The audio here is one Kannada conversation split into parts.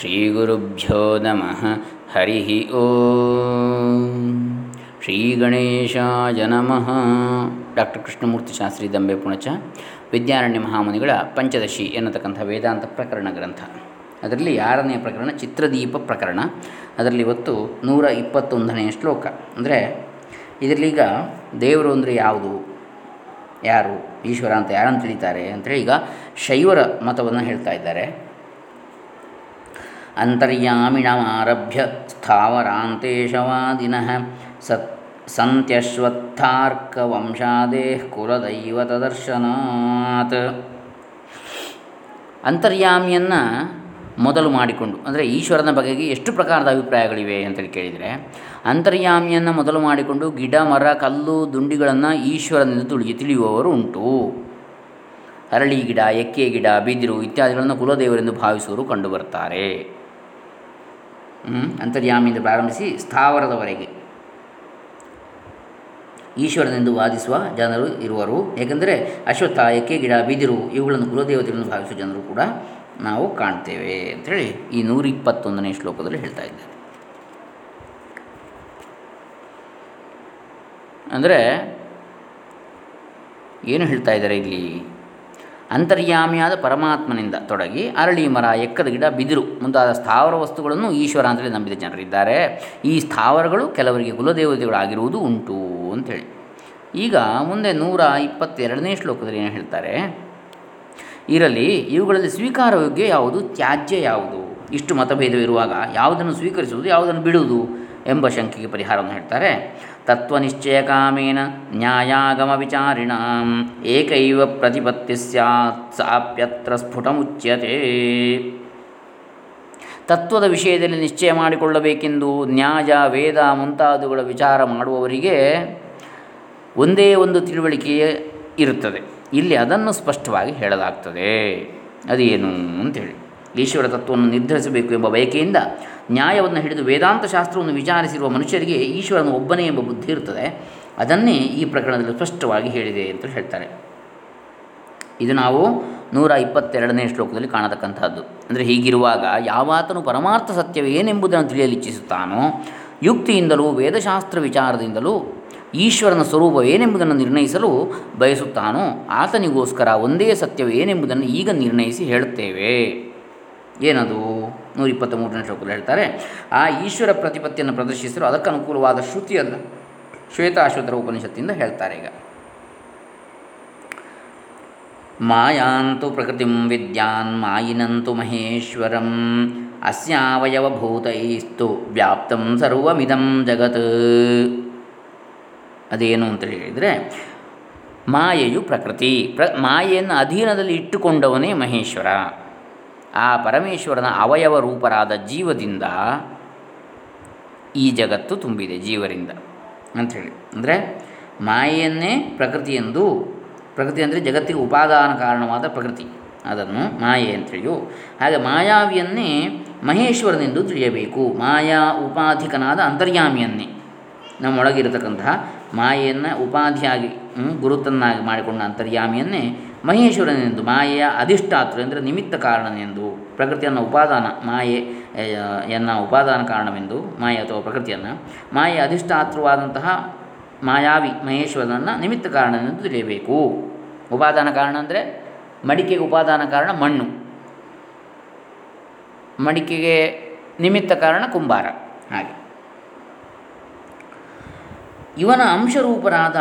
ಶ್ರೀಗುರುಭ್ಯೋ ನಮಃ ಹರಿ ಓ ಶ್ರೀ ಗಣೇಶಾಯ ನಮಃ ಡಾಕ್ಟರ್ ಕೃಷ್ಣಮೂರ್ತಿ ಶಾಸ್ತ್ರಿ ದಂಬೆ ಪುಣಚ ವಿದ್ಯಾರಣ್ಯ ಮಹಾಮುನಿಗಳ ಪಂಚದಶಿ ಎನ್ನತಕ್ಕಂಥ ವೇದಾಂತ ಪ್ರಕರಣ ಗ್ರಂಥ. ಅದರಲ್ಲಿ ಆರನೆಯ ಪ್ರಕರಣ ಚಿತ್ರದೀಪ ಪ್ರಕರಣ. ಅದರಲ್ಲಿ ಇವತ್ತು ನೂರ ಇಪ್ಪತ್ತೊಂದನೆಯ ಶ್ಲೋಕ. ಅಂದರೆ ಇದರಲ್ಲೀಗ ದೇವರು ಅಂದರೆ ಯಾವುದು? ಯಾರು? ಈಶ್ವರ ಅಂತ ಯಾರನ್ನು ತಿಳಿತಾರೆ? ಅಂತೇಳಿ ಈಗ ಶೈವರ ಮತವನ್ನು ಹೇಳ್ತಾ ಇದ್ದಾರೆ. ಅಂತರ್ಯಾಮಿಣಮಾರಭ್ಯ ಸ್ಥಾವರಾಂತೇಶವಾದಿನಃ ಸತ್, ಸಂತ್ಯಶ್ವತ್ಥಾರ್ಕವಂಶಾದೇ ಕುಲದೈವತದರ್ಶನಾತ್. ಅಂತರ್ಯಾಮಿಯನ್ನು ಮೊದಲು ಮಾಡಿಕೊಂಡು, ಅಂದರೆ ಈಶ್ವರನ ಬಗೆಗೆ ಎಷ್ಟು ಪ್ರಕಾರದ ಅಭಿಪ್ರಾಯಗಳಿವೆ ಅಂತೇಳಿ ಕೇಳಿದರೆ, ಅಂತರ್ಯಾಮಿಯನ್ನು ಮೊದಲು ಮಾಡಿಕೊಂಡು ಗಿಡ, ಮರ, ಕಲ್ಲು, ದುಂಡಿಗಳನ್ನು ಈಶ್ವರನಿಂದ ತುಳಿ ತಿಳಿಯುವವರು ಉಂಟು. ಅರಳಿ ಗಿಡ, ಎಕ್ಕೆ ಗಿಡ, ಬಿದಿರು ಇತ್ಯಾದಿಗಳನ್ನು ಕುಲದೇವರೆಂದು ಭಾವಿಸುವರು ಕಂಡುಬರ್ತಾರೆ ಅಂತರ್ಯಾಮಿಯಿಂದ ಪ್ರಾರಂಭಿಸಿ ಸ್ಥಾವರದವರೆಗೆ. ಈಶ್ವರನೆಂದು ವಾದಿಸುವ ಜನರು ಇರುವರು. ಏಕೆಂದರೆ ಅಶ್ವತ್ಥ ಎಕ್ಕೆ ಗಿಡ ಬಿದಿರು, ಇವುಗಳನ್ನು ಕುಲದೇವತೆಗಳನ್ನು ಭಾವಿಸುವ ಜನರು ಕೂಡ ನಾವು ಕಾಣ್ತೇವೆ ಅಂಥೇಳಿ ಈ ನೂರ ಇಪ್ಪತ್ತೊಂದನೇ ಶ್ಲೋಕದಲ್ಲಿ ಹೇಳ್ತಾ ಇದ್ದಾರೆ. ಅಂದರೆ ಏನು ಹೇಳ್ತಾ ಇದ್ದಾರೆ ಇಲ್ಲಿ? ಅಂತರ್ಯಾಮಿಯಾದ ಪರಮಾತ್ಮನಿಂದ ತೊಡಗಿ ಅರಳಿ ಮರ, ಎಕ್ಕದ ಗಿಡ, ಬಿದಿರು ಮುಂತಾದ ಸ್ಥಾವರ ವಸ್ತುಗಳನ್ನು ಈಶ್ವರ ಅಂತೇಳಿ ನಂಬಿದ ಜನರಿದ್ದಾರೆ. ಈ ಸ್ಥಾವರಗಳು ಕೆಲವರಿಗೆ ಕುಲದೇವತೆಗಳಾಗಿರುವುದು ಉಂಟು ಅಂಥೇಳಿ. ಈಗ ಮುಂದೆ ನೂರ ಇಪ್ಪತ್ತೆರಡನೇ ಶ್ಲೋಕದಲ್ಲಿ ಏನು ಹೇಳ್ತಾರೆ? ಇರಲಿ, ಇವುಗಳಲ್ಲಿ ಸ್ವೀಕಾರ ಯೋಗ್ಯ ಯಾವುದು? ತ್ಯಾಜ್ಯ ಯಾವುದು? ಇಷ್ಟು ಮತಭೇದವಿರುವಾಗ ಯಾವುದನ್ನು ಸ್ವೀಕರಿಸುವುದು, ಯಾವುದನ್ನು ಬಿಡುವುದು ಎಂಬ ಶಂಕೆಗೆ ಪರಿಹಾರವನ್ನು ಹೇಳ್ತಾರೆ. ತತ್ವನಿಶ್ಚಯ ಕಾಮೇನ ನ್ಯಾಯಾಗಮ ವಿಚಾರಿಣ ಏಕೈವ ಪ್ರತಿಪತ್ತಿ ಸ್ಯಾತ್ ಸಾಪ್ಯತ್ರ ಸ್ಫುಟಮುಚ್ಯತೆ ತತ್ವದ ವಿಷಯದಲ್ಲಿ ನಿಶ್ಚಯ ಮಾಡಿಕೊಳ್ಳಬೇಕೆಂದು ನ್ಯಾಯ, ವೇದ ಮುಂತಾದವುಗಳ ವಿಚಾರ ಮಾಡುವವರಿಗೆ ಒಂದೇ ಒಂದು ತಿಳುವಳಿಕೆ ಇರುತ್ತದೆ. ಇಲ್ಲಿ ಅದನ್ನು ಸ್ಪಷ್ಟವಾಗಿ ಹೇಳಲಾಗ್ತದೆ. ಅದೇನು ಅಂತೇಳಿ. ಈಶ್ವರ ತತ್ವವನ್ನು ನಿರ್ಧರಿಸಬೇಕು ಎಂಬ ಬಯಕೆಯಿಂದ ನ್ಯಾಯವನ್ನು ಹಿಡಿದು ವೇದಾಂತ ಶಾಸ್ತ್ರವನ್ನು ವಿಚಾರಿಸಿರುವ ಮನುಷ್ಯರಿಗೆ ಈಶ್ವರನು ಒಬ್ಬನೇ ಎಂಬ ಬುದ್ಧಿ ಇರುತ್ತದೆ. ಅದನ್ನೇ ಈ ಪ್ರಕರಣದಲ್ಲಿ ಸ್ಪಷ್ಟವಾಗಿ ಹೇಳಿದೆ ಅಂತ ಹೇಳ್ತಾರೆ. ಇದು ನಾವು ನೂರ ಇಪ್ಪತ್ತೆರಡನೇ ಶ್ಲೋಕದಲ್ಲಿ ಕಾಣತಕ್ಕಂಥದ್ದು. ಅಂದರೆ ಹೀಗಿರುವಾಗ ಯಾವಾತನು ಪರಮಾರ್ಥ ಸತ್ಯವೇನೆಂಬುದನ್ನು ತಿಳಿಯಲು ಇಚ್ಛಿಸುತ್ತಾನೋ ಯುಕ್ತಿಯಿಂದಲೂ ವೇದಶಾಸ್ತ್ರ ವಿಚಾರದಿಂದಲೂ ಈಶ್ವರನ ಸ್ವರೂಪವೇನೆಂಬುದನ್ನು ನಿರ್ಣಯಿಸಲು ಬಯಸುತ್ತಾನೋ, ಆತನಿಗೋಸ್ಕರ ಒಂದೇ ಸತ್ಯವೇನೆಂಬುದನ್ನು ಈಗ ನಿರ್ಣಯಿಸಿ ಹೇಳುತ್ತೇವೆ. ಏನದು? ನೂರ ಇಪ್ಪತ್ತ ಮೂರನೇ ಶ್ಲೋಕದಲ್ಲಿ ಹೇಳ್ತಾರೆ, ಆ ಈಶ್ವರ ಪ್ರತಿಪತ್ತಿಯನ್ನು ಪ್ರದರ್ಶಿಸಲು ಅದಕ್ಕೆ ಅನುಕೂಲವಾದ ಶ್ರುತಿಯನ್ನು ಶ್ವೇತಾಶ್ವತರ ಉಪನಿಷತ್ತಿಂದ ಹೇಳ್ತಾರೆ ಈಗ. ಮಾಯಾಂತು ಪ್ರಕೃತಿಂ ವಿದ್ಯಾನ್ ಮಾಯಿನಂತು ಮಹೇಶ್ವರಂ ಅಸ್ಯಾವಯವಭೂತೈಸ್ತು ವ್ಯಾಪ್ತಂ ಸರ್ವಮಿದಂ ಜಗತ್. ಅದೇನು ಅಂತ ಹೇಳಿದರೆ, ಮಾಯೆಯು ಪ್ರಕೃತಿ, ಪ್ರ, ಮಾಯೆಯನ್ನು ಅಧೀನದಲ್ಲಿ ಇಟ್ಟುಕೊಂಡವನೇ ಮಹೇಶ್ವರ. ಆ ಪರಮೇಶ್ವರನ ಅವಯವ ರೂಪರಾದ ಜೀವದಿಂದ ಈ ಜಗತ್ತು ತುಂಬಿದೆ, ಜೀವರಿಂದ ಅಂಥೇಳಿ. ಅಂದರೆ ಮಾಯೆಯನ್ನೇ ಪ್ರಕೃತಿಯೆಂದು ಪ್ರಕೃತಿ ಅಂದರೆ ಜಗತ್ತಿಗೆ ಉಪಾದಾನ ಕಾರಣವಾದ ಪ್ರಕೃತಿ. ಅದನ್ನು ಮಾಯೆ ಅಂತೇಳಿಯು ಹಾಗೆ ಮಾಯಾವಿಯನ್ನೇ ಮಹೇಶ್ವರನೆಂದು ತಿಳಿಯಬೇಕು. ಮಾಯಾ ಉಪಾಧಿಕನಾದ ಅಂತರ್ಯಾಮಿಯನ್ನೇ. ನಮ್ಮೊಳಗಿರತಕ್ಕಂತಹ ಮಾಯೆಯನ್ನು ಉಪಾಧಿಯಾಗಿ ಗುರುತನ್ನಾಗಿ ಮಾಡಿಕೊಂಡ ಅಂತರ್ಯಾಮಿಯನ್ನೇ ಮಹೇಶ್ವರನೆಂದು ಮಾಯೆಯ ಅಧಿಷ್ಠಾತೃ ಅಂದರೆ ನಿಮಿತ್ತ ಕಾರಣನೆಂದು, ಪ್ರಕೃತಿಯನ್ನು ಉಪಾದಾನ, ಮಾಯೆ ಎನ್ನ ಉಪಾದಾನ ಕಾರಣವೆಂದು, ಮಾಯೆ ಅಥವಾ ಪ್ರಕೃತಿಯನ್ನು, ಮಾಯೆ ಅಧಿಷ್ಠಾತೃವಾದಂತಹ ಮಾಯಾವಿ ಮಹೇಶ್ವರನನ್ನು ನಿಮಿತ್ತ ಕಾರಣನೆಂದು ತಿಳಿಯಬೇಕು. ಉಪಾದಾನ ಕಾರಣ ಅಂದರೆ ಮಡಿಕೆಗೆ ಉಪಾದಾನ ಕಾರಣ ಮಣ್ಣು. ಮಡಿಕೆಗೆ ನಿಮಿತ್ತ ಕಾರಣ ಕುಂಬಾರ. ಹಾಗೆ. ಇವನ ಅಂಶರೂಪರಾದ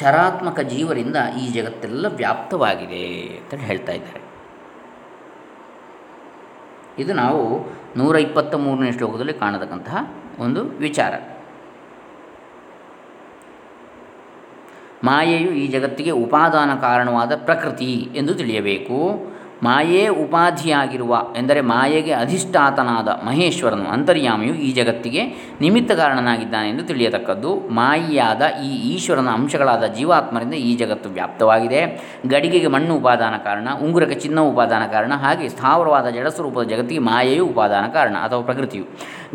ಚರಾತ್ಮಕ ಜೀವರಿಂದ ಈ ಜಗತ್ತೆಲ್ಲ ವ್ಯಾಪ್ತವಾಗಿದೆ ಅಂತ ಹೇಳ್ತಾ ಇದ್ದಾರೆ. ಇದು ನಾವು ನೂರ ಇಪ್ಪತ್ತ ಮೂರನೇ ಶ್ಲೋಕದಲ್ಲಿ ಕಾಣತಕ್ಕಂತಹ ಒಂದು ವಿಚಾರ. ಮಾಯೆಯು ಈ ಜಗತ್ತಿಗೆ ಉಪಾದಾನ ಕಾರಣವಾದ ಪ್ರಕೃತಿ ಎಂದು ತಿಳಿಯಬೇಕು. ಮಾಯೇ ಉಪಾಧಿಯಾಗಿರುವ, ಎಂದರೆ ಮಾಯೆಗೆ ಅಧಿಷ್ಠಾತನಾದ ಮಹೇಶ್ವರನು, ಅಂತರ್ಯಾಮಿಯು ಈ ಜಗತ್ತಿಗೆ ನಿಮಿತ್ತ ಕಾರಣನಾಗಿದ್ದಾನೆ ಎಂದು ತಿಳಿಯತಕ್ಕದ್ದು. ಮಾಯಿಯಾದ ಈ ಈಶ್ವರನ ಅಂಶಗಳಾದ ಜೀವಾತ್ಮರಿಂದ ಈ ಜಗತ್ತು ವ್ಯಾಪ್ತವಾಗಿದೆ. ಗಡಿಗೆಗೆ ಮಣ್ಣು ಉಪಾದಾನ ಕಾರಣ, ಉಂಗುರಕ್ಕೆ ಚಿನ್ನ ಉಪಾದಾನ ಕಾರಣ, ಹಾಗೆ ಸ್ಥಾವರವಾದ ಜಡಸ್ವರೂಪದ ಜಗತ್ತಿಗೆ ಮಾಯೆಯು ಉಪಾದಾನ ಕಾರಣ ಅಥವಾ ಪ್ರಕೃತಿಯು.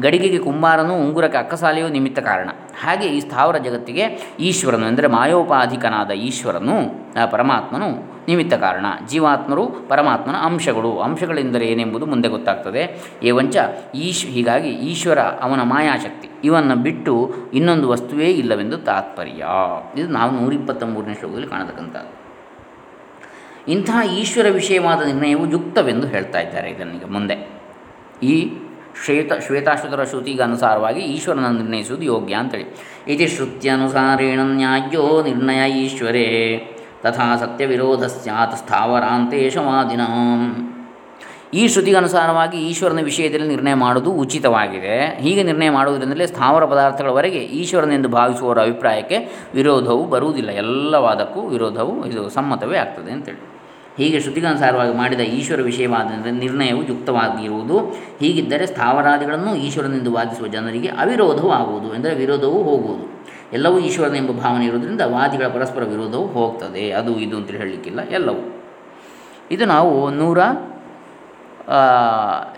ಗಡಿಗೆಗೆ ಕುಂಬಾರನು, ಉಂಗುರಕ್ಕೆ ಅಕ್ಕಸಾಲೆಯು ನಿಮಿತ್ತ ಕಾರಣ. ಹಾಗೆ ಈ ಸ್ಥಾವರ ಜಗತ್ತಿಗೆ ಈಶ್ವರನು ಅಂದರೆ ಮಾಯೋಪಾಧಿಕನಾದ ಈಶ್ವರನು ಪರಮಾತ್ಮನು ನಿಮಿತ್ತ ಕಾರಣ. ಜೀವಾತ್ಮರು ಪರಮಾತ್ಮನ ಅಂಶಗಳು. ಅಂಶಗಳೆಂದರೆ ಏನೆಂಬುದು ಮುಂದೆ ಗೊತ್ತಾಗ್ತದೆ. ಏವಂಚ ಈಶ್, ಹೀಗಾಗಿ ಈಶ್ವರ ಅವನ ಮಾಯಾಶಕ್ತಿ. ಇವನ್ನು ಬಿಟ್ಟು ಇನ್ನೊಂದು ವಸ್ತುವೇ ಇಲ್ಲವೆಂದು ತಾತ್ಪರ್ಯ. ಇದು ನಾವು ನೂರಿಪ್ಪತ್ತ ಮೂರನೇ ಶ್ಲೋಕದಲ್ಲಿ ಕಾಣತಕ್ಕಂಥದ್ದು. ಇಂತಹ ಈಶ್ವರ ವಿಷಯವಾದ ನಿರ್ಣಯವು ಯುಕ್ತವೆಂದು ಹೇಳ್ತಾ ಇದ್ದಾರೆ ಇದನ್ನೀಗ ಮುಂದೆ. ಈ ಶ್ವೇತ, ಶ್ವೇತಾಶ್ವತರ ಅನುಸಾರವಾಗಿ ಈಶ್ವರನ ನಿರ್ಣಯಿಸುವುದು ಯೋಗ್ಯ ಅಂತೇಳಿ. ಇತಿ ಶ್ರುತ್ಯನುಸಾರೇಣ ನ್ಯಾಯೋ ನಿರ್ಣಯ ಈಶ್ವರೇ. ತಥಾ ಸತ್ಯವಿರೋಧ ಸ್ಯಾತ್ ಸ್ಥಾವರಾಂತೇಶವಾದಿನಾಂ ಈ ಶ್ರುತಿಗನುಸಾರವಾಗಿ ಈಶ್ವರನ ವಿಷಯದಲ್ಲಿ ನಿರ್ಣಯ ಮಾಡುವುದು ಉಚಿತವಾಗಿದೆ. ಹೀಗೆ ನಿರ್ಣಯ ಮಾಡುವುದರಿಂದಲೇ ಸ್ಥಾವರ ಪದಾರ್ಥಗಳವರೆಗೆ ಈಶ್ವರನೆಂದು ಭಾವಿಸುವವರ ಅಭಿಪ್ರಾಯಕ್ಕೆ ವಿರೋಧವು ಬರುವುದಿಲ್ಲ. ಎಲ್ಲವಾದಕ್ಕೂ ವಿರೋಧವು ಇದು ಸಮ್ಮತವೇ ಆಗ್ತದೆ ಅಂತೇಳಿ. ಹೀಗೆ ಶ್ರುತಿಗನುಸಾರವಾಗಿ ಮಾಡಿದ ಈಶ್ವರ ವಿಷಯವಾದ ನಿರ್ಣಯವು ಯುಕ್ತವಾಗಿರುವುದು. ಹೀಗಿದ್ದರೆ ಸ್ಥಾವರಾದಿಗಳನ್ನು ಈಶ್ವರನೆಂದು ವಾದಿಸುವ ಜನರಿಗೆ ಅವಿರೋಧವಾಗುವುದು ಎಂದರೆ ವಿರೋಧವೂ ಹೋಗುವುದು. ಎಲ್ಲವೂ ಈಶ್ವರನ ಎಂಬ ಭಾವನೆ ಇರೋದರಿಂದ ವಾದಿಗಳ ಪರಸ್ಪರ ವಿರೋಧವು ಹೋಗ್ತದೆ. ಅದು ಇದು ಅಂತೇಳಿ ಹೇಳಲಿಕ್ಕಿಲ್ಲ. ಎಲ್ಲವೂ. ಇದು ನಾವು ನೂರ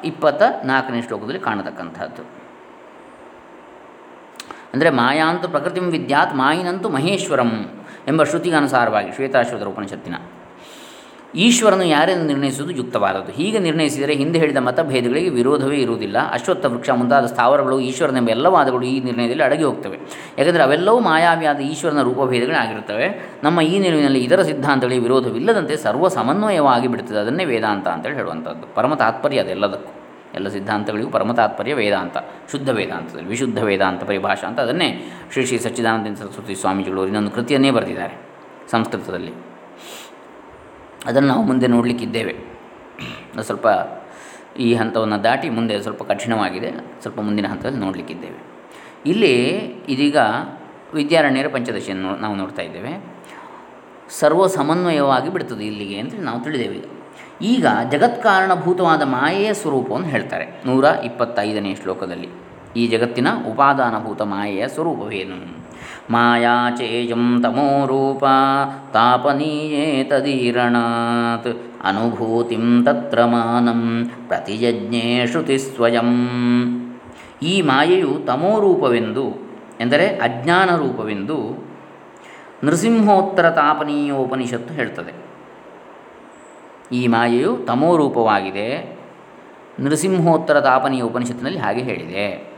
ಇಪ್ಪತ್ತ ನಾಲ್ಕನೇ ಶ್ಲೋಕದಲ್ಲಿ ಕಾಣತಕ್ಕಂಥದ್ದು. ಅಂದರೆ ಮಾಯಾಂತು ಪ್ರಕೃತಿ ವಿದ್ಯಾತ್ ಮಾಯಿನಂತು ಮಹೇಶ್ವರಂ ಎಂಬ ಶ್ರುತಿಗನುಸಾರವಾಗಿ ಶ್ವೇತಾಶ್ವತರ ಉಪನಿಷತ್ತಿನ ಈಶ್ವರನು ಯಾರೆಂದು ನಿರ್ಣಯಿಸುವುದು ಯುಕ್ತವಾದದ್ದು. ಹೀಗೆ ನಿರ್ಣಯಿಸಿದರೆ ಹಿಂದೆ ಹೇಳಿದ ಮತಭೇದಗಳಿಗೆ ವಿರೋಧವೇ ಇರುವುದಿಲ್ಲ. ಅಶ್ವತ್ಥ ವೃಕ್ಷ, ಮುಂತಾದ ಸ್ಥಾವರಗಳು ಈಶ್ವರನೆಂಬ ಎಲ್ಲ ವಾದಗಳು ಈ ನಿರ್ಣಯದಲ್ಲಿ ಅಡಗಿ ಹೋಗ್ತವೆ. ಯಾಕಂದರೆ ಅವೆಲ್ಲವೂ ಮಾಯಾವಿಯಾದ ಈಶ್ವರನ ರೂಪಭೇದಗಳಾಗಿರುತ್ತವೆ ನಮ್ಮ ಈ ನಿಲುವಿನಲ್ಲಿ ಇದರ ಸಿದ್ಧಾಂತಗಳಿಗೆ ವಿರೋಧವಿಲ್ಲದಂತೆ ಸರ್ವ ಸಮನ್ವಯವಾಗಿ ಬಿಡುತ್ತದೆ. ಅದನ್ನೇ ವೇದಾಂತ ಅಂತೇಳಿ ಹೇಳುವಂಥದ್ದು. ಪರಮ ತಾತ್ಪರ್ಯ ಅದೆಲ್ಲದಕ್ಕೂ. ಎಲ್ಲ ಸಿದ್ಧಾಂತಗಳಿಗೂ ಪರಮ ತಾತ್ಪರ್ಯ ವೇದಾಂತ, ಶುದ್ಧ ವೇದಾಂತದಲ್ಲಿ, ವಿಶುದ್ಧ ವೇದಾಂತ ಪರಿಭಾಷಾ ಅಂತ ಅದನ್ನೇ ಶ್ರೀ ಶ್ರೀ ಸಚ್ಚಿದಾನಂದ ಸರಸ್ವತಿ ಸ್ವಾಮೀಜಿಗಳು ಇನ್ನೊಂದು ಕೃತಿಯನ್ನೇ ಬರೆದಿದ್ದಾರೆ ಸಂಸ್ಕೃತದಲ್ಲಿ. ಅದನ್ನು ನಾವು ಮುಂದೆ ನೋಡಲಿಕ್ಕಿದ್ದೇವೆ. ಸ್ವಲ್ಪ ಈ ಹಂತವನ್ನು ದಾಟಿ ಮುಂದೆ ಸ್ವಲ್ಪ ಕಠಿಣವಾಗಿದೆ. ಸ್ವಲ್ಪ ಮುಂದಿನ ಹಂತದಲ್ಲಿ ನೋಡಲಿಕ್ಕಿದ್ದೇವೆ. ಇಲ್ಲಿ ಇದೀಗ ವಿದ್ಯಾರಣ್ಯರ ಪಂಚದಶಿಯನ್ನು ನಾವು ನೋಡ್ತಾ ಇದ್ದೇವೆ. ಸರ್ವ ಸಮನ್ವಯವಾಗಿ ಬಿಡ್ತದೆ ಇಲ್ಲಿಗೆ ಅಂತ ನಾವು ತಿಳಿದೇವೆ ಈಗ. ಈಗ ಜಗತ್ಕಾರಣಭೂತವಾದ ಮಾಯೆಯ ಸ್ವರೂಪವನ್ನು ಹೇಳ್ತಾರೆ. ನೂರ ಇಪ್ಪತ್ತೈದನೇ ಶ್ಲೋಕದಲ್ಲಿ. ಈ ಜಗತ್ತಿನ ಉಪಾದಾನಭೂತ ಮಾಯೆಯ ಸ್ವರೂಪವೇನು? ಮಾಯಾ ಚೇಯಂ ತಮೋ ರೂಪ ತಾಪನೀಯೇ ತದೀರಣಾತ್ ಅನುಭೂತಿಂ ತತ್ರ ಮಾನಂ ಪ್ರತಿಯಜ್ಞೆ ಶ್ರುತಿ ಸ್ವಯಂ. ಈ ಮಾಯೆಯು ತಮೋ ರೂಪವೆಂದು ಎಂದರೆ ಅಜ್ಞಾನ ರೂಪವೆಂದು ನೃಸಿಂಹೋತ್ತರ ತಾಪನೀಯೋಪನಿಷತ್ತು ಹೇಳ್ತದೆ. ಈ ಮಾಯೆಯು ತಮೋ ರೂಪವಾಗಿದೆ ನೃಸಿಂಹೋತ್ತರ ತಾಪನೀಯ ಉಪನಿಷತ್ತಿನಲ್ಲಿ ಹಾಗೆ ಹೇಳಿದೆ.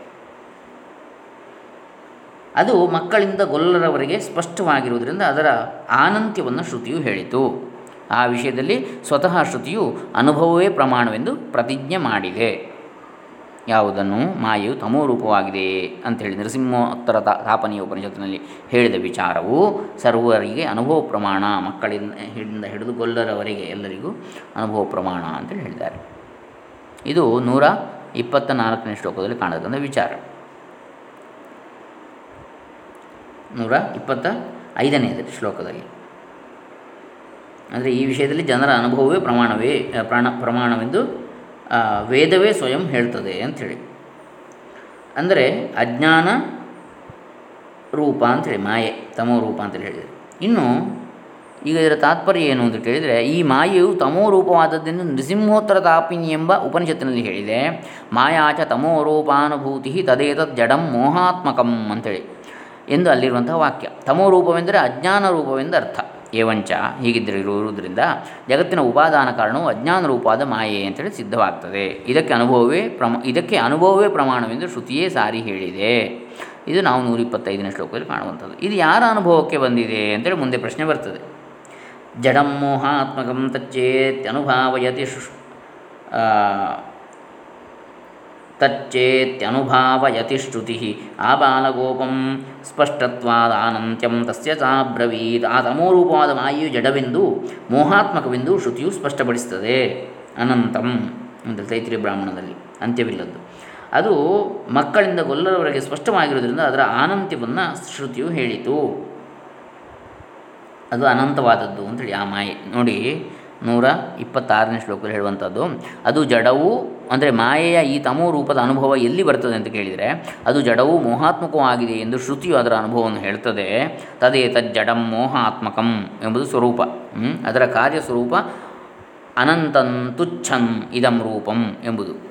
ಅದು ಮಕ್ಕಳಿಂದ ಗೊಲ್ಲರವರೆಗೆ ಸ್ಪಷ್ಟವಾಗಿರುವುದರಿಂದ ಅದರ ಆನಂತ್ಯವನ್ನು ಶ್ರುತಿಯು ಹೇಳಿತು. ಆ ವಿಷಯದಲ್ಲಿ ಸ್ವತಃ ಶ್ರುತಿಯು ಅನುಭವವೇ ಪ್ರಮಾಣವೆಂದು ಪ್ರತಿಜ್ಞೆ ಮಾಡಿದೆ. ಯಾವುದನ್ನು? ಮಾಯೆಯು ತಮೋರೂಪವಾಗಿದೆ ಅಂತೇಳಿ ನರಸಿಂಹೋತ್ತರ ತಾ, ತಾಪನೀಯ ಉಪನಿಷತ್ತಿನಲ್ಲಿ ಹೇಳಿದ ವಿಚಾರವು ಸರ್ವರಿಗೆ ಅನುಭವ ಪ್ರಮಾಣ, ಮಕ್ಕಳಿಂದ, ಹಿಡಿದ, ಹಿಡಿದು ಗೊಲ್ಲರವರೆಗೆ ಎಲ್ಲರಿಗೂ ಅನುಭವ ಪ್ರಮಾಣ ಅಂತೇಳಿ ಹೇಳಿದ್ದಾರೆ. ಇದು ನೂರ ಇಪ್ಪತ್ತ ನಾಲ್ಕನೇ ಶ್ಲೋಕದಲ್ಲಿ ಕಾಣತಕ್ಕಂಥ ವಿಚಾರ. ನೂರ ಇಪ್ಪತ್ತ ಐದನೇ ಶ್ಲೋಕದಲ್ಲಿ. ಅಂದರೆ ಈ ವಿಷಯದಲ್ಲಿ ಜನರ ಅನುಭವವೇ ಪ್ರಮಾಣವೇ ಪ್ರಾಣ, ಪ್ರಮಾಣವೆಂದು ವೇದವೇ ಸ್ವಯಂ ಹೇಳ್ತದೆ ಅಂಥೇಳಿ. ಅಂದರೆ ಅಜ್ಞಾನ ರೂಪ ಅಂಥೇಳಿ, ಮಾಯೆ, ತಮೋ ರೂಪ ಅಂತೇಳಿ ಹೇಳಿದರೆ ಇನ್ನು ಈಗ ಇದರ ತಾತ್ಪರ್ಯ ಏನು ಅಂತ ಕೇಳಿದರೆ, ಈ ಮಾಯೆಯು ತಮೋ ರೂಪವಾದದ್ದೆಂದು ನೃಸಿಂಹೋತ್ತರ ತಾಪಿನಿ ಎಂಬ ಉಪನಿಷತ್ತಿನಲ್ಲಿ ಹೇಳಿದೆ. ಮಾಯಾಚ ತಮೋ ರೂಪಾನುಭೂತಿ ತದೇತದ್ ಜಡಂ ಮೋಹಾತ್ಮಕಂ ಅಂತೇಳಿ ಎಂದು ಅಲ್ಲಿರುವಂತಹ ವಾಕ್ಯ. ತಮೋ ರೂಪವೆಂದರೆ ಅಜ್ಞಾನ ರೂಪವೆಂದು ಅರ್ಥ. ಏವಂಚ ಹೀಗಿದ್ದರೆ ಇರುವುದರಿಂದ ಜಗತ್ತಿನ ಉಪಾದಾನ ಕಾರಣವು ಅಜ್ಞಾನ ರೂಪವಾದ ಮಾಯೆ ಅಂತೇಳಿ ಸಿದ್ಧವಾಗ್ತದೆ. ಇದಕ್ಕೆ ಅನುಭವವೇ ಪ್ರಮ ಇದಕ್ಕೆ ಅನುಭವವೇ ಪ್ರಮಾಣವೆಂದು ಶ್ರುತಿಯೇ ಸಾರಿ ಹೇಳಿದೆ. ಇದು ನಾವು ನೂರಿಪ್ಪತ್ತೈದನೇ ಶ್ಲೋಕದಲ್ಲಿ ಕಾಣುವಂಥದ್ದು. ಇದು ಯಾರ ಅನುಭವಕ್ಕೆ ಬಂದಿದೆ ಅಂತೇಳಿ ಮುಂದೆ ಪ್ರಶ್ನೆ ಬರ್ತದೆ. ಜಡಂ ಮೋಹಾತ್ಮಕಂ ತಚ್ಚೇತ್ಯನುಭಾವಯತಿ ಆ, ತಚ್ಚೇತ್ಯನುಭಾವಯತಿ ಶ್ರುತಿ. ಆಬಾಲಗೋಪಂ ಸ್ಪಷ್ಟತ್ವಾದಾನಂತ್ಯಂ ತಸ್ಯ ಚಾಬ್ರವೀತ್ ಆ ತಮೋರೂಪವಾದ ಮಾಯು ಜಡವೆಂದು, ಮೋಹಾತ್ಮಕವೆಂದು ಶ್ರುತಿಯು ಸ್ಪಷ್ಟಪಡಿಸುತ್ತದೆ. ಅನಂತಂ ಅಂದರೆ ತೈತ್ರಿ ಬ್ರಾಹ್ಮಣದಲ್ಲಿ, ಅಂತ್ಯವಿಲ್ಲದ್ದು. ಅದು ಮಕ್ಕಳಿಂದ ಗೊಲ್ಲರವರೆಗೆ ಸ್ಪಷ್ಟವಾಗಿರುವುದರಿಂದ ಅದರ ಆನಂತ್ಯವನ್ನು ಶ್ರುತಿಯು ಹೇಳಿತು. ಅದು ಅನಂತವಾದದ್ದು ಅಂತೇಳಿ ಆ ಮಾಯೆ. ನೋಡಿ ನೂರ ಇಪ್ಪತ್ತಾರನೇ ಶ್ಲೋಕದಲ್ಲಿ ಹೇಳುವಂಥದ್ದು, ಅದು ಜಡವು, ಅಂದರೆ ಮಾಯೆಯ ಈ ತಮೋ ರೂಪದ ಅನುಭವ ಎಲ್ಲಿ ಬರ್ತದೆ ಅಂತ ಕೇಳಿದರೆ, ಅದು ಜಡವು ಮೋಹಾತ್ಮಕವಾಗಿದೆ ಎಂದು ಶ್ರುತಿಯು ಅದರ ಅನುಭವವನ್ನು ಹೇಳ್ತದೆ. ತದೇ ತಜ್ಜಡಂ ಮೋಹಾತ್ಮಕಂ ಎಂಬುದು ಸ್ವರೂಪ? ಅದರ ಕಾರ್ಯ ಸ್ವರೂಪ ಅನಂತನ್ ತುಚ್ಛಂ ಇದಂ ರೂಪಂ ಎಂಬುದು.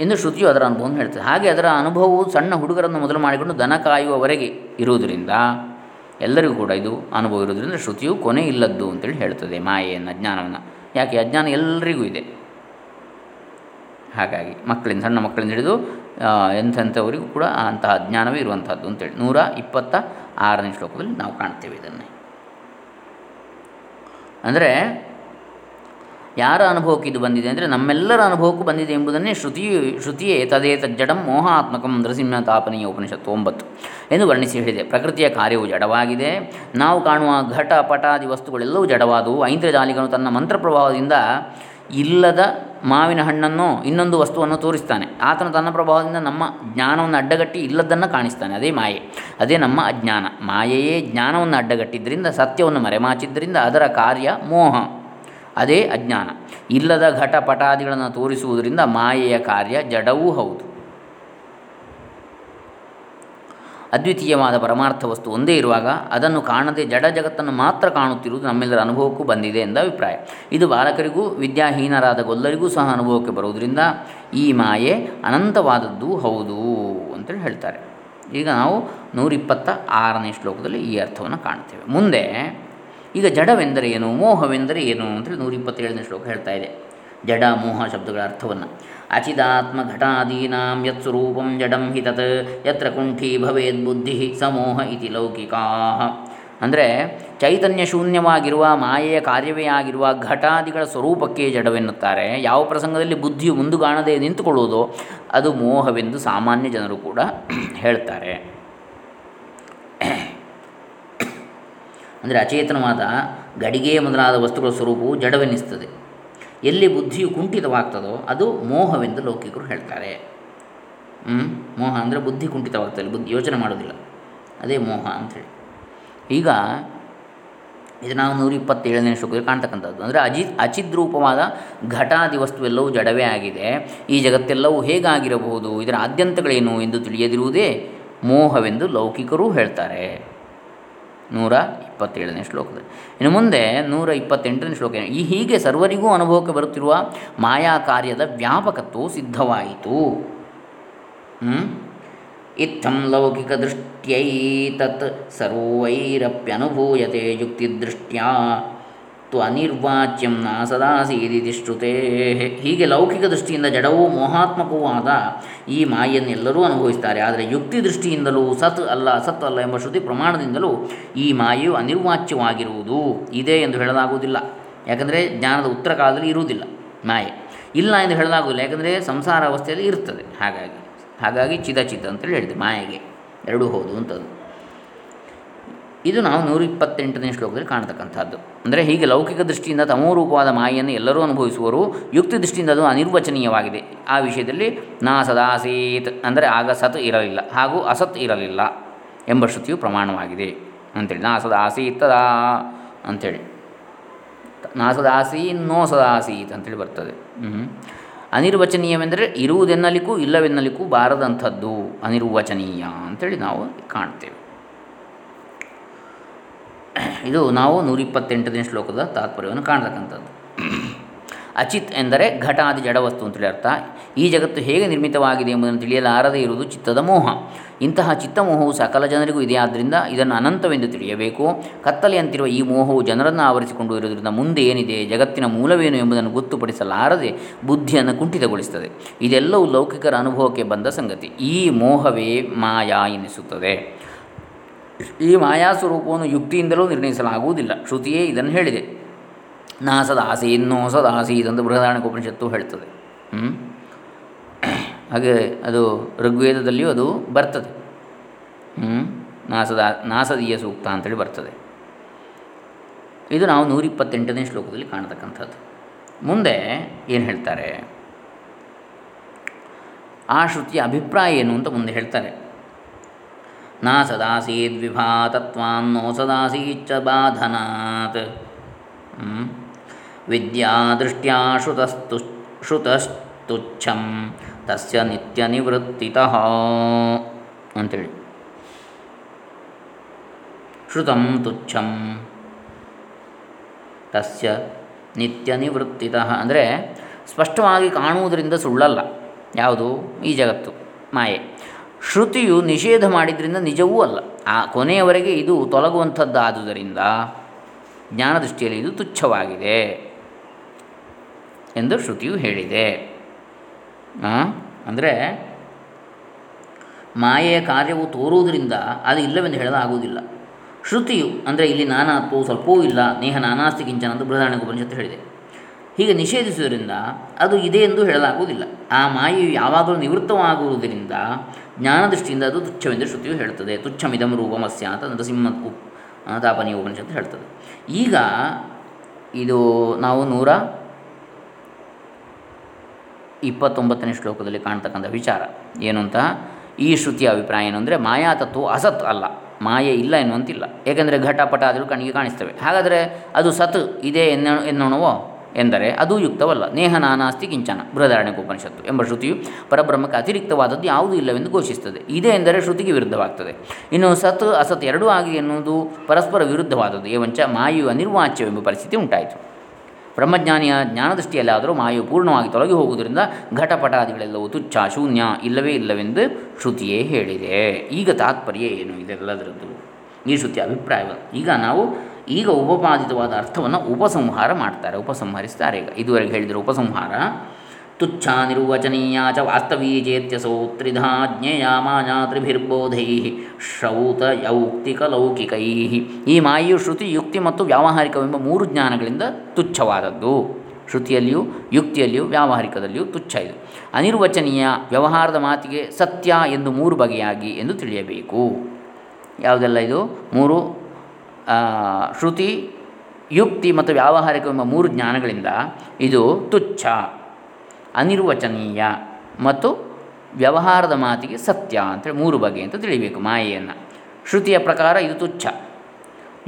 ಎಂದು ಶ್ರುತಿಯು ಅದರ ಅನುಭವವನ್ನು ಹೇಳ್ತದೆ. ಹಾಗೆ ಅದರ ಅನುಭವವು ಸಣ್ಣ ಹುಡುಗರನ್ನು ಮೊದಲು ಮಾಡಿಕೊಂಡು ದನ ಕಾಯುವವರೆಗೆ ಇರುವುದರಿಂದ ಎಲ್ಲರಿಗೂ ಕೂಡ ಇದು ಅನುಭವ ಇರೋದ್ರಿಂದ ಶ್ರುತಿಯು ಕೊನೆ ಇಲ್ಲದ್ದು ಅಂತೇಳಿ ಹೇಳ್ತದೆ ಮಾಯೆಯನ್ನು ಅಜ್ಞಾನವನ್ನು. ಯಾಕೆ? ಅಜ್ಞಾನ ಎಲ್ಲರಿಗೂ ಇದೆ. ಹಾಗಾಗಿ ಮಕ್ಕಳಿಂದ, ಸಣ್ಣ ಮಕ್ಕಳಿಂದ ಹಿಡಿದು ಎಂಥೆಂಥವರಿಗೂ ಕೂಡ ಅಂತಹ ಅಜ್ಞಾನವೇ ಇರುವಂಥದ್ದು ಅಂತೇಳಿ ನೂರ ಇಪ್ಪತ್ತ ಆರನೇ ಶ್ಲೋಕದಲ್ಲಿ ನಾವು ಕಾಣ್ತೇವೆ ಇದನ್ನೇ. ಅಂದರೆ ಯಾರ ಅನುಭವಕ್ಕೆ ಇದು ಬಂದಿದೆ ಅಂದರೆ ನಮ್ಮೆಲ್ಲರ ಅನುಭವಕ್ಕೂ ಬಂದಿದೆ ಎಂಬುದನ್ನೇ ಶ್ರುತಿಯು ಶ್ರುತಿಯೇ ತದೇ ತಜ್ಜಡಂ ಮೋಹಾತ್ಮಕಂ ನೃಸಿಂಹ ತಾಪನೀಯ ಉಪನಿಷತ್ತು ಒಂಬತ್ತು ಎಂದು ವರ್ಣಿಸಿ ಹೇಳಿದೆ. ಪ್ರಕೃತಿಯ ಕಾರ್ಯವು ಜಡವಾಗಿದೆ. ನಾವು ಕಾಣುವ ಘಟ ಪಟಾದಿ ವಸ್ತುಗಳೆಲ್ಲವೂ ಜಡವಾದವು. ಐಂದ್ರಜಾಲಿಗನು ತನ್ನ ಮಂತ್ರ ಪ್ರಭಾವದಿಂದ ಇಲ್ಲದ ಮಾವಿನ ಹಣ್ಣನ್ನು, ಇನ್ನೊಂದು ವಸ್ತುವನ್ನು ತೋರಿಸ್ತಾನೆ. ಆತನು ತನ್ನ ಪ್ರಭಾವದಿಂದ ನಮ್ಮ ಜ್ಞಾನವನ್ನು ಅಡ್ಡಗಟ್ಟಿ ಇಲ್ಲದನ್ನು ಕಾಣಿಸ್ತಾನೆ. ಅದೇ ಮಾಯೆ. ಅದೇ ನಮ್ಮ ಅಜ್ಞಾನ. ಮಾಯೆಯೇ ಜ್ಞಾನವನ್ನು ಅಡ್ಡಗಟ್ಟಿದ್ದರಿಂದ, ಸತ್ಯವನ್ನು ಮರೆಮಾಚಿದ್ದರಿಂದ ಅದರ ಕಾರ್ಯ ಮೋಹ. ಅದೇ ಅಜ್ಞಾನ. ಇಲ್ಲದ ಘಟಪಟಾದಿಗಳನ್ನು ತೋರಿಸುವುದರಿಂದ ಮಾಯೆಯ ಕಾರ್ಯ ಜಡವೂ ಹೌದು. ಅದ್ವಿತೀಯವಾದ ಪರಮಾರ್ಥ ವಸ್ತು ಒಂದೇ ಇರುವಾಗ ಅದನ್ನು ಕಾಣದೆ ಜಡ ಜಗತ್ತನ್ನು ಮಾತ್ರ ಕಾಣುತ್ತಿರುವುದು ನಮ್ಮೆಲ್ಲರ ಅನುಭವಕ್ಕೂ ಬಂದಿದೆ ಎಂದ ಅಭಿಪ್ರಾಯ. ಇದು ಬಾಲಕರಿಗೂ, ವಿದ್ಯಾಹೀನರಾದ ಗೊಲ್ಲರಿಗೂ ಸಹ ಅನುಭವಕ್ಕೆ ಬರುವುದರಿಂದ ಈ ಮಾಯೆ ಅನಂತವಾದದ್ದು ಹೌದು ಅಂತೇಳಿ ಹೇಳ್ತಾರೆ. ಈಗ ನಾವು ನೂರಿಪ್ಪತ್ತ ಆರನೇ ಶ್ಲೋಕದಲ್ಲಿ ಈ ಅರ್ಥವನ್ನು ಕಾಣ್ತೇವೆ ಮುಂದೆ ಈಗ ಜಡವೆಂದರೆ ಏನು, ಮೋಹವೆಂದರೆ ಏನು ಅಂತೇಳಿ ನೂರ ಇಪ್ಪತ್ತೇಳನೇ ಶ್ಲೋಕ ಹೇಳ್ತಾ ಇದೆ. ಜಡ, ಮೋಹ ಶಬ್ದಗಳ ಅರ್ಥವನ್ನು. ಅಚಿದಾತ್ಮ ಘಟಾದೀನಾಂ ಯತ್ ಸ್ವರೂಪಂ ಜಡಂ ಹಿ ತತ್, ಯತ್ರ ಕುಂಠಿ ಭವೇದ್ ಬುದ್ಧಿ ಸಮೋಹ ಇತಿ ಲೌಕಿಕಾ ಅಂದರೆ ಚೈತನ್ಯ ಶೂನ್ಯವಾಗಿರುವ, ಮಾಯೆಯ ಕಾರ್ಯವೇ ಆಗಿರುವ ಘಟಾದಿಗಳ ಸ್ವರೂಪಕ್ಕೆ ಜಡವೆನ್ನುತ್ತಾರೆ. ಯಾವ ಪ್ರಸಂಗದಲ್ಲಿ ಬುದ್ಧಿಯು ಮುಂದುಗಾಣದೆ ನಿಂತುಕೊಳ್ಳುವುದೋ ಅದು ಮೋಹವೆಂದು ಸಾಮಾನ್ಯ ಜನರು ಕೂಡ ಹೇಳ್ತಾರೆ. ಅಂದರೆ ಅಚೇತನವಾದ ಗಡಿಗೆ ಮೊದಲಾದ ವಸ್ತುಗಳ ಸ್ವರೂಪವು ಜಡವೆನಿಸ್ತದೆ ಎಲ್ಲಿ ಬುದ್ಧಿಯು ಕುಂಠಿತವಾಗ್ತದೋ ಅದು ಮೋಹವೆಂದು ಲೌಕಿಕರು ಹೇಳ್ತಾರೆ. ಮೋಹ ಅಂದರೆ ಬುದ್ಧಿ ಕುಂಠಿತವಾಗ್ತದೆ ಬುದ್ಧಿ ಯೋಚನೆ ಮಾಡೋದಿಲ್ಲ. ಅದೇ ಮೋಹ ಅಂಥೇಳಿ ಈಗ ಇದು ನಾವು ನೂರ ಇಪ್ಪತ್ತೇಳನೇ ಶ್ಲೋಕದಲ್ಲಿ ಕಾಣ್ತಕ್ಕಂಥದ್ದು. ಅಂದರೆ ಅಜಿ, ಅಚಿದ್ರೂಪವಾದ ಘಟಾದಿ ವಸ್ತುವೆಲ್ಲವೂ ಜಡವೇ ಆಗಿದೆ. ಈ ಜಗತ್ತೆಲ್ಲವೂ ಹೇಗಾಗಿರಬಹುದು? ಇದರ ಆದ್ಯಂತಗಳೇನು ಎಂದು ತಿಳಿಯದಿರುವುದೇ ಮೋಹವೆಂದು ಲೌಕಿಕರೂ ಹೇಳ್ತಾರೆ. ನೂರ ಇಪ್ಪತ್ತೇಳನೇ ಶ್ಲೋಕದಲ್ಲಿ ಇನ್ನು ಮುಂದೆ ನೂರ ಇಪ್ಪತ್ತೆಂಟನೇ ಶ್ಲೋಕ ಈ ಹೀಗೆ ಸರ್ವರಿಗೂ ಅನುಭವಕ್ಕೆ ಬರುತ್ತಿರುವ ಮಾಯಾ ಕಾರ್ಯದ ವ್ಯಾಪಕತ್ವವು ಸಿದ್ಧವಾಯಿತು. ಇತ್ತಂ ಲೌಕಿಕ ದೃಷ್ಟ್ಯೈ ತತ್ ಸರ್ವೈರಪ್ಯನುಭೂಯತೆ ಯುಕ್ತಿದೃಷ್ಟ್ಯಾ ಅನಿರ್ವಾಚ್ಯಂ ನ ಸದಾಸೀದಿತಿ ಶ್ರುತೇ ಹೀಗೆ ಲೌಕಿಕ ದೃಷ್ಟಿಯಿಂದ ಜಡವೂ ಮೋಹಾತ್ಮಕವೂ ಆದ ಈ ಮಾಯನ್ನು ಎಲ್ಲರೂ ಅನುಭವಿಸ್ತಾರೆ. ಆದರೆ ಯುಕ್ತಿ ದೃಷ್ಟಿಯಿಂದಲೂ ಸತ್ ಅಲ್ಲ ಸತ್ ಅಲ್ಲ ಎಂಬ ಶ್ರುತಿ ಪ್ರಮಾಣದಿಂದಲೂ ಈ ಮಾಯೆಯು ಅನಿರ್ವಾಚ್ಯವಾಗಿರುವುದು ಇದೆ ಎಂದು ಹೇಳಲಾಗುವುದಿಲ್ಲ. ಯಾಕಂದರೆ ಜ್ಞಾನದ ಉತ್ತರ ಕಾಲದಲ್ಲಿ ಇರುವುದಿಲ್ಲ ಮಾಯೆ. ಇಲ್ಲ ಎಂದು ಹೇಳಲಾಗುವುದಿಲ್ಲ. ಯಾಕಂದರೆ ಸಂಸಾರ ಅವಸ್ಥೆಯಲ್ಲಿ ಇರ್ತದೆ. ಹಾಗಾಗಿ ಹಾಗಾಗಿ ಚಿದ ಚಿದ ಅಂತೇಳಿ ಹೇಳಿದೆ ಮಾಯೆಗೆ. ಎರಡೂ ಹೌದು ಇದು ನಾವು ನೂರ ಇಪ್ಪತ್ತೆಂಟನೇ ಶ್ಲೋಕದಲ್ಲಿ ಕಾಣತಕ್ಕಂಥದ್ದು. ಅಂದರೆ ಹೀಗೆ ಲೌಕಿಕ ದೃಷ್ಟಿಯಿಂದ ತಮೋರೂಪವಾದ ಮಾಯನ್ನು ಎಲ್ಲರೂ ಅನುಭವಿಸುವರು ಯುಕ್ತಿ ದೃಷ್ಟಿಯಿಂದ ಅದು ಅನಿರ್ವಚನೀಯವಾಗಿದೆ. ಆ ವಿಷಯದಲ್ಲಿ ನಾ ಸದಾಸೀತ್ ಅಂದರೆ ಆಗ ಸತ್ ಇರಲಿಲ್ಲ, ಹಾಗೂ ಅಸತ್ ಇರಲಿಲ್ಲ ಎಂಬ ಶ್ರುತಿಯು ಪ್ರಮಾಣವಾಗಿದೆ ಅಂಥೇಳಿ ನಾ ಸದಾಸೀತ್ ತದಾ ಅಂಥೇಳಿ ನಾ ಸದಾಸಿ ನೋ ಸದಾಸೀತ್ ಅಂತೇಳಿ ಬರ್ತದೆ. ಅನಿರ್ವಚನೀಯವೆಂದರೆ ಇರುವುದೆನ್ನಲಿಕ್ಕೂ ಇಲ್ಲವೆನ್ನಲಿಕ್ಕೂ ಬಾರದಂಥದ್ದು ಅನಿರ್ವಚನೀಯ ಅಂಥೇಳಿ ನಾವು ಕಾಣ್ತೇವೆ. ಇದು ನಾವು ನೂರಿಪ್ಪತ್ತೆಂಟನೇ ಶ್ಲೋಕದ ತಾತ್ಪರ್ಯವನ್ನು ಕಾಣತಕ್ಕಂಥದ್ದು. ಅಚಿತ್ ಎಂದರೆ ಘಟಾದಿ ಜಡವಸ್ತು ಅಂತೇಳಿ ಅರ್ಥ. ಈ ಜಗತ್ತು ಹೇಗೆ ನಿರ್ಮಿತವಾಗಿದೆ ಎಂಬುದನ್ನು ತಿಳಿಯಲಾರದೇ ಇರುವುದು ಚಿತ್ತದ ಮೋಹ. ಇಂತಹ ಚಿತ್ತಮೋಹವು ಸಕಲ ಜನರಿಗೂ ಇದೆ. ಆದ್ದರಿಂದ ಇದನ್ನು ಅನಂತವೆಂದು ತಿಳಿಯಬೇಕು. ಕತ್ತಲೆಯಂತಿರುವ ಈ ಮೋಹವು ಜನರನ್ನು ಆವರಿಸಿಕೊಂಡು ಇರುವುದರಿಂದ ಮುಂದೆ ಏನಿದೆ? ಜಗತ್ತಿನ ಮೂಲವೇನು ಎಂಬುದನ್ನು ಗೊತ್ತುಪಡಿಸಲಾರದೆ ಬುದ್ಧಿಯನ್ನು ಕುಂಠಿತಗೊಳಿಸುತ್ತದೆ. ಇದೆಲ್ಲವೂ ಲೌಕಿಕರ ಅನುಭವಕ್ಕೆ ಬಂದ ಸಂಗತಿ. ಈ ಮೋಹವೇ ಮಾಯಾ ಎನಿಸುತ್ತದೆ. ಈ ಮಾಯಾ ಸ್ವರೂಪವನ್ನು ಯುಕ್ತಿಯಿಂದಲೂ ನಿರ್ಣಯಿಸಲಾಗುವುದಿಲ್ಲ. ಶ್ರುತಿಯೇ ಇದನ್ನು ಹೇಳಿದೆ. ನಾ ಸದಾಸೀನ್ನೋ ಸದಾಸೀತ್ ಬೃಹದಾರಣ್ಯ ಉಪನಿಷತ್ತು ಹೇಳ್ತದೆ ಹಾಗೆ ಅದು ಋಗ್ವೇದದಲ್ಲಿಯೂ ಅದು ಬರ್ತದೆ. ಹ್ಞೂ ನಾಸದ ನಾಸದೀಯ ಸೂಕ್ತ ಅಂತೇಳಿ ಬರ್ತದೆ. ಇದು ನಾವು ನೂರಿಪ್ಪತ್ತೆಂಟನೇ ಶ್ಲೋಕದಲ್ಲಿ ಕಾಣತಕ್ಕಂಥದ್ದು. ಮುಂದೆ ಏನು ಹೇಳ್ತಾರೆ? ಆ ಶ್ರುತಿಯ ಅಭಿಪ್ರಾಯ ಏನು ಅಂತ ಮುಂದೆ ಹೇಳ್ತಾರೆ. ನಾ ಸದಾಸೀದ್ವಿಭಾತತ್ವಾನ್ನೋ ಸದಾಸೀಚ್ಚ ಬಾಧನಾತ್ ವಿದ್ಯಾ ವಿದ್ಯಾದೃಷ್ಟ್ಯಾ ಶ್ರುತಸ್ತು ಶ್ರುತಸ್ತುಚ್ಛಂ ತಸ್ಯ ನಿತ್ಯ ನಿವೃತ್ತಿತಃ ಅಂತೇಳಿ. ಶ್ರುತಂ ತುಚ್ಛಂ, ತಸ್ಯ ನಿತ್ಯ ನಿವೃತ್ತಿತಃ ಅಂದರೆ ಸ್ಪಷ್ಟವಾಗಿ ಕಾಣುವುದರಿಂದ ಸುಳ್ಳಲ್ಲ. ಯಾವುದು? ಈ ಜಗತ್ತು. ಮಾಯೆ. ಶ್ರುತಿಯು ನಿಷೇಧ ಮಾಡಿದ್ರಿಂದ ನಿಜವೂ ಅಲ್ಲ. ಆ ಕೊನೆಯವರೆಗೆ ಇದು ತೊಲಗುವಂಥದ್ದಾದುದರಿಂದ ಜ್ಞಾನದೃಷ್ಟಿಯಲ್ಲಿ ಇದು ತುಚ್ಛವಾಗಿದೆ ಎಂದು ಶ್ರುತಿಯು ಹೇಳಿದೆ. ಅಂದರೆ ಮಾಯೆಯ ಕಾರ್ಯವು ತೋರುವುದರಿಂದ ಅದು ಇಲ್ಲವೆಂದು ಹೇಳಲಾಗುವುದಿಲ್ಲ. ಶ್ರುತಿಯು, ಅಂದರೆ ಇಲ್ಲಿ ನಾನಾತ್ವವು ಸ್ವಲ್ಪವೂ ಇಲ್ಲ, ನೇಹ ನಾನಾಸ್ತಿ ಕಿಂಚನ ಅಂತ ಬೃಹದಾರಣ್ಯ ಉಪನಿಷತ್ತು ಹೇಳಿದೆ. ಹೀಗೆ ನಿಷೇಧಿಸುವುದರಿಂದ ಅದು ಇದೆ ಎಂದು ಹೇಳಲಾಗುವುದಿಲ್ಲ. ಆ ಮಾಯೆಯು ಯಾವಾಗಲೂ ನಿವೃತ್ತವಾಗುವುದರಿಂದ ಜ್ಞಾನದೃಷ್ಟಿಯಿಂದ ಅದು ತುಚ್ಛವೆಂದು ಶ್ರುತಿಯು ಹೇಳುತ್ತದೆ. ತುಚ್ಛಮಿದಂ ರೂಪಮಸ್ಯ ಅಂತ ನರಸಿಂಹ ಉಪ್ ತಾಪನೀಯ ಉಪನಿಷತ್ತು ಹೇಳ್ತದೆ. ಈಗ ಇದು ನಾವು ನೂರ ಇಪ್ಪತ್ತೊಂಬತ್ತನೇ ಶ್ಲೋಕದಲ್ಲಿ ಕಾಣ್ತಕ್ಕಂಥ ವಿಚಾರ. ಏನು ಅಂತ? ಈ ಶ್ರುತಿಯ ಅಭಿಪ್ರಾಯ ಏನು ಅಂದರೆ, ಮಾಯಾ ತತ್ವ ಅಸತ್ ಅಲ್ಲ. ಮಾಯೆ ಇಲ್ಲ ಎನ್ನುವಂತಿಲ್ಲ. ಏಕೆಂದರೆ ಘಟಪಟ ಆದರೂ ಕಣ್ಣಿಗೆ ಕಾಣಿಸ್ತವೆ. ಹಾಗಾದರೆ ಅದು ಸತ್ ಇದೆ ಎನ್ನೋ, ಎನ್ನೋಣವೋ? ಎಂದರೆ ಅದು ಯುಕ್ತವಲ್ಲ. ನೇಹ ನಾನಾಸ್ತಿ ಕಿಂಚನ. ಬೃಹದಾರಣ್ಯಕ ಉಪನಿಷತ್ತು ಎಂಬ ಶ್ರುತಿಯು ಪರಬ್ರಹ್ಮಕ್ಕೆ ಅತಿರಿಕ್ತವಾದದ್ದು ಯಾವುದೂ ಇಲ್ಲವೆಂದು ಘೋಷಿಸುತ್ತದೆ. ಇದೆ ಎಂದರೆ ಶ್ರುತಿಗೆ ವಿರುದ್ಧವಾಗ್ತದೆ. ಇನ್ನು ಸತ್, ಅಸತ್ ಎರಡೂ ಆಗಿ ಎನ್ನುವುದು ಪರಸ್ಪರ ವಿರುದ್ಧವಾದದ್ದು. ಏವಂಚ ಮಾಯು ಅನಿರ್ವಾಚ್ಯವೆಂಬ ಪರಿಸ್ಥಿತಿ ಉಂಟಾಯಿತು. ಬ್ರಹ್ಮಜ್ಞಾನಿಯ ಜ್ಞಾನದೃಷ್ಟಿಯಲ್ಲಾದರೂ ಮಾಯು ಪೂರ್ಣವಾಗಿ ತೊಲಗಿ ಹೋಗುವುದರಿಂದ ಘಟಪಟಾದಿಗಳೆಲ್ಲವೂ ತುಚ್ಛ ಶೂನ್ಯ ಇಲ್ಲವೇ ಇಲ್ಲವೆಂದು ಶ್ರುತಿಯೇ ಹೇಳಿದೆ. ಈಗ ತಾತ್ಪರ್ಯ ಏನು? ಇದೆಲ್ಲದರದ್ದು. ಈ ಶ್ರುತಿಯ ಅಭಿಪ್ರಾಯ ಈಗ ನಾವು ಈಗ ಉಪಪಾದಿತವಾದ ಅರ್ಥವನ್ನು ಉಪಸಂಹಾರ ಮಾಡ್ತಾರೆ, ಉಪಸಂಹರಿಸ್ತಾರೆ. ಈಗ ಇದುವರೆಗೆ ಹೇಳಿದರೆ ಉಪಸಂಹಾರ. ತುಚ್ಛ ನಿರ್ವಚನೀಯ ಚ ವಾಸ್ತವೀ ಚೇತ್ಯಸೋ ತ್ರಿಧಾ ಜ್ಞೇಯ ಮಾಯಾ ತ್ರಿಭಿರ್ಬೋಧೈ ಶ್ರೌತ ಯೌಕ್ತಿಕಲೌಕಿಕೈ ಈ ಮಾಯು ಶ್ರುತಿ ಯುಕ್ತಿ ಮತ್ತು ವ್ಯಾವಹಾರಿಕವೆಂಬ ಮೂರು ಜ್ಞಾನಗಳಿಂದ ತುಚ್ಛವಾದದ್ದು. ಶ್ರುತಿಯಲ್ಲಿಯೂ, ಯುಕ್ತಿಯಲ್ಲಿಯೂ, ವ್ಯಾವಹಾರಿಕದಲ್ಲಿಯೂ ತುಚ್ಛ ಇದು. ಅನಿರ್ವಚನೀಯ ವ್ಯವಹಾರದ ಮಾತಿಗೆ ಸತ್ಯ ಎಂದು ಮೂರು ಬಗೆಯಾಗಿ ಎಂದು ತಿಳಿಯಬೇಕು. ಯಾವುದೆಲ್ಲ ಇದು? ಮೂರು ಶ್ರುತಿ, ಯುಕ್ತಿ ಮತ್ತು ವ್ಯಾವಹಾರಿಕ ಎಂಬ ಮೂರು ಜ್ಞಾನಗಳಿಂದ ಇದು ತುಚ್ಛ, ಅನಿರ್ವಚನೀಯ ಮತ್ತು ವ್ಯವಹಾರದ ಮಾತಿಗೆ ಸತ್ಯ ಅಂತೇಳಿ ಮೂರು ಬಗೆ ಅಂತ ತಿಳಿಬೇಕು ಮಾಯೆಯನ್ನು. ಶ್ರುತಿಯ ಪ್ರಕಾರ ಇದು ತುಚ್ಛ,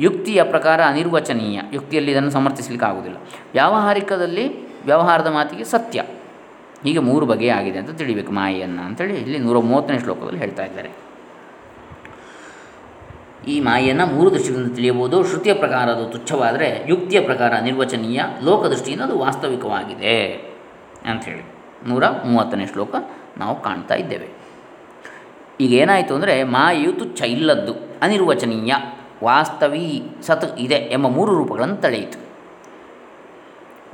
ಯುಕ್ತಿಯ ಪ್ರಕಾರ ಅನಿರ್ವಚನೀಯ. ಯುಕ್ತಿಯಲ್ಲಿ ಇದನ್ನು ಸಮರ್ಥಿಸಲಿಕ್ಕೆ ಆಗುವುದಿಲ್ಲ ವ್ಯಾವಹಾರಿಕದಲ್ಲಿ ವ್ಯವಹಾರದ ಮಾತಿಗೆ ಸತ್ಯ, ಹೀಗೆ ಮೂರು ಬಗೆಯಾಗಿದೆ ಅಂತ ತಿಳಿಬೇಕು ಮಾಯೆಯನ್ನು ಅಂತೇಳಿ ಇಲ್ಲಿ ನೂರ ಮೂವತ್ತನೇ ಶ್ಲೋಕದಲ್ಲಿ ಹೇಳ್ತಾ ಇದ್ದಾರೆ. ಈ ಮಾಯೆಯನ್ನು ಮೂರು ದೃಷ್ಟಿಗಳಿಂದ ತಿಳಿಯಬಹುದು. ಶ್ರುತಿಯ ಪ್ರಕಾರ ಅದು ತುಚ್ಛವಾದರೆ ಯುಕ್ತಿಯ ಪ್ರಕಾರ ನಿರ್ವಚನೀಯ ಲೋಕದೃಷ್ಟಿಯಿಂದ ಅದು ವಾಸ್ತವಿಕವಾಗಿದೆ ಅಂಥೇಳಿ ನೂರ ಮೂವತ್ತನೇ ಶ್ಲೋಕ ನಾವು ಕಾಣ್ತಾ ಇದ್ದೇವೆ. ಈಗ ಏನಾಯಿತು ಅಂದರೆ ಮಾಯೆಯು ತುಚ್ಛ ಇಲ್ಲದ್ದು, ಅನಿರ್ವಚನೀಯ, ವಾಸ್ತವಿ, ಸತ್ ಇದೆ ಎಂಬ ಮೂರು ರೂಪಗಳನ್ನು ತಳೆಯಿತು.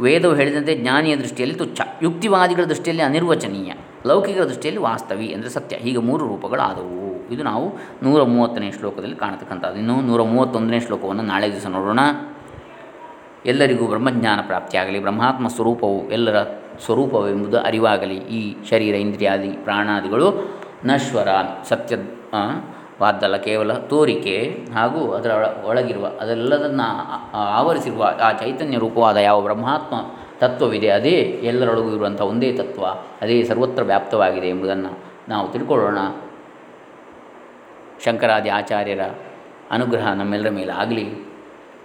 ವೇದವು ಹೇಳಿದಂತೆ ಜ್ಞಾನಿಯ ದೃಷ್ಟಿಯಲ್ಲಿ ತುಚ್ಛ, ಯುಕ್ತಿವಾದಿಗಳ ದೃಷ್ಟಿಯಲ್ಲಿ ಅನಿರ್ವಚನೀಯ ಲೌಕಿಕ ದೃಷ್ಟಿಯಲ್ಲಿ ವಾಸ್ತವಿ ಅಂದರೆ ಸತ್ಯ. ಹೀಗೆ ಮೂರು ರೂಪಗಳಾದವು. ಇದು ನಾವು ನೂರ ಮೂವತ್ತನೇ ಶ್ಲೋಕದಲ್ಲಿ ಕಾಣತಕ್ಕಂಥದ್ದು. ಇನ್ನು ನೂರ ಮೂವತ್ತೊಂದನೇ ಶ್ಲೋಕವನ್ನು ನಾಳೆ ದಿವಸ ನೋಡೋಣ. ಎಲ್ಲರಿಗೂ ಬ್ರಹ್ಮಜ್ಞಾನ ಪ್ರಾಪ್ತಿಯಾಗಲಿ, ಬ್ರಹ್ಮಾತ್ಮ ಸ್ವರೂಪವು ಎಲ್ಲರ ಸ್ವರೂಪವೆಂಬುದು ಅರಿವಾಗಲಿ. ಈ ಶರೀರ, ಇಂದ್ರಿಯಾದಿ, ಪ್ರಾಣಾದಿಗಳು ನಶ್ವರ, ಸತ್ಯ ವಾದ್ದಲ್ಲ, ಕೇವಲ ತೋರಿಕೆ ಹಾಗೂ ಅದರ ಒಳಗಿರುವ, ಅದೆಲ್ಲದನ್ನು ಆವರಿಸಿರುವ, ಆ ಚೈತನ್ಯ ರೂಪವಾದ ಯಾವ ಬ್ರಹ್ಮಾತ್ಮ ತತ್ವವಿದೆ, ಅದೇ ಎಲ್ಲರೊಳಗೂ ಇರುವಂಥ ಒಂದೇ ತತ್ವ, ಅದೇ ಸರ್ವತ್ರ ವ್ಯಾಪ್ತವಾಗಿದೆ ಎಂಬುದನ್ನು ನಾವು ತಿಳ್ಕೊಳ್ಳೋಣ. ಶಂಕರಾದಿ ಆಚಾರ್ಯರ ಅನುಗ್ರಹ ನಮ್ಮೆಲ್ಲರ ಮೇಲೆ ಆಗಲಿ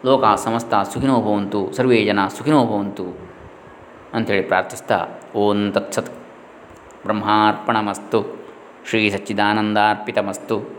ಲೋಕ ಸಮಸ್ತ ಸುಖಿನೋ ಭವಂತು, ಸರ್ವೇ ಜನ ಸುಖಿನೋ ಭವಂತು ಅಂಥೇಳಿ ಪ್ರಾರ್ಥಿಸ್ತಾ, ಓಂ ತತ್ಸತ್. ಬ್ರಹ್ಮಾರ್ಪಣಮಸ್ತು. ಶ್ರೀ ಸಚ್ಚಿದಾನಂದಾರ್ಪಿತಮಸ್ತು.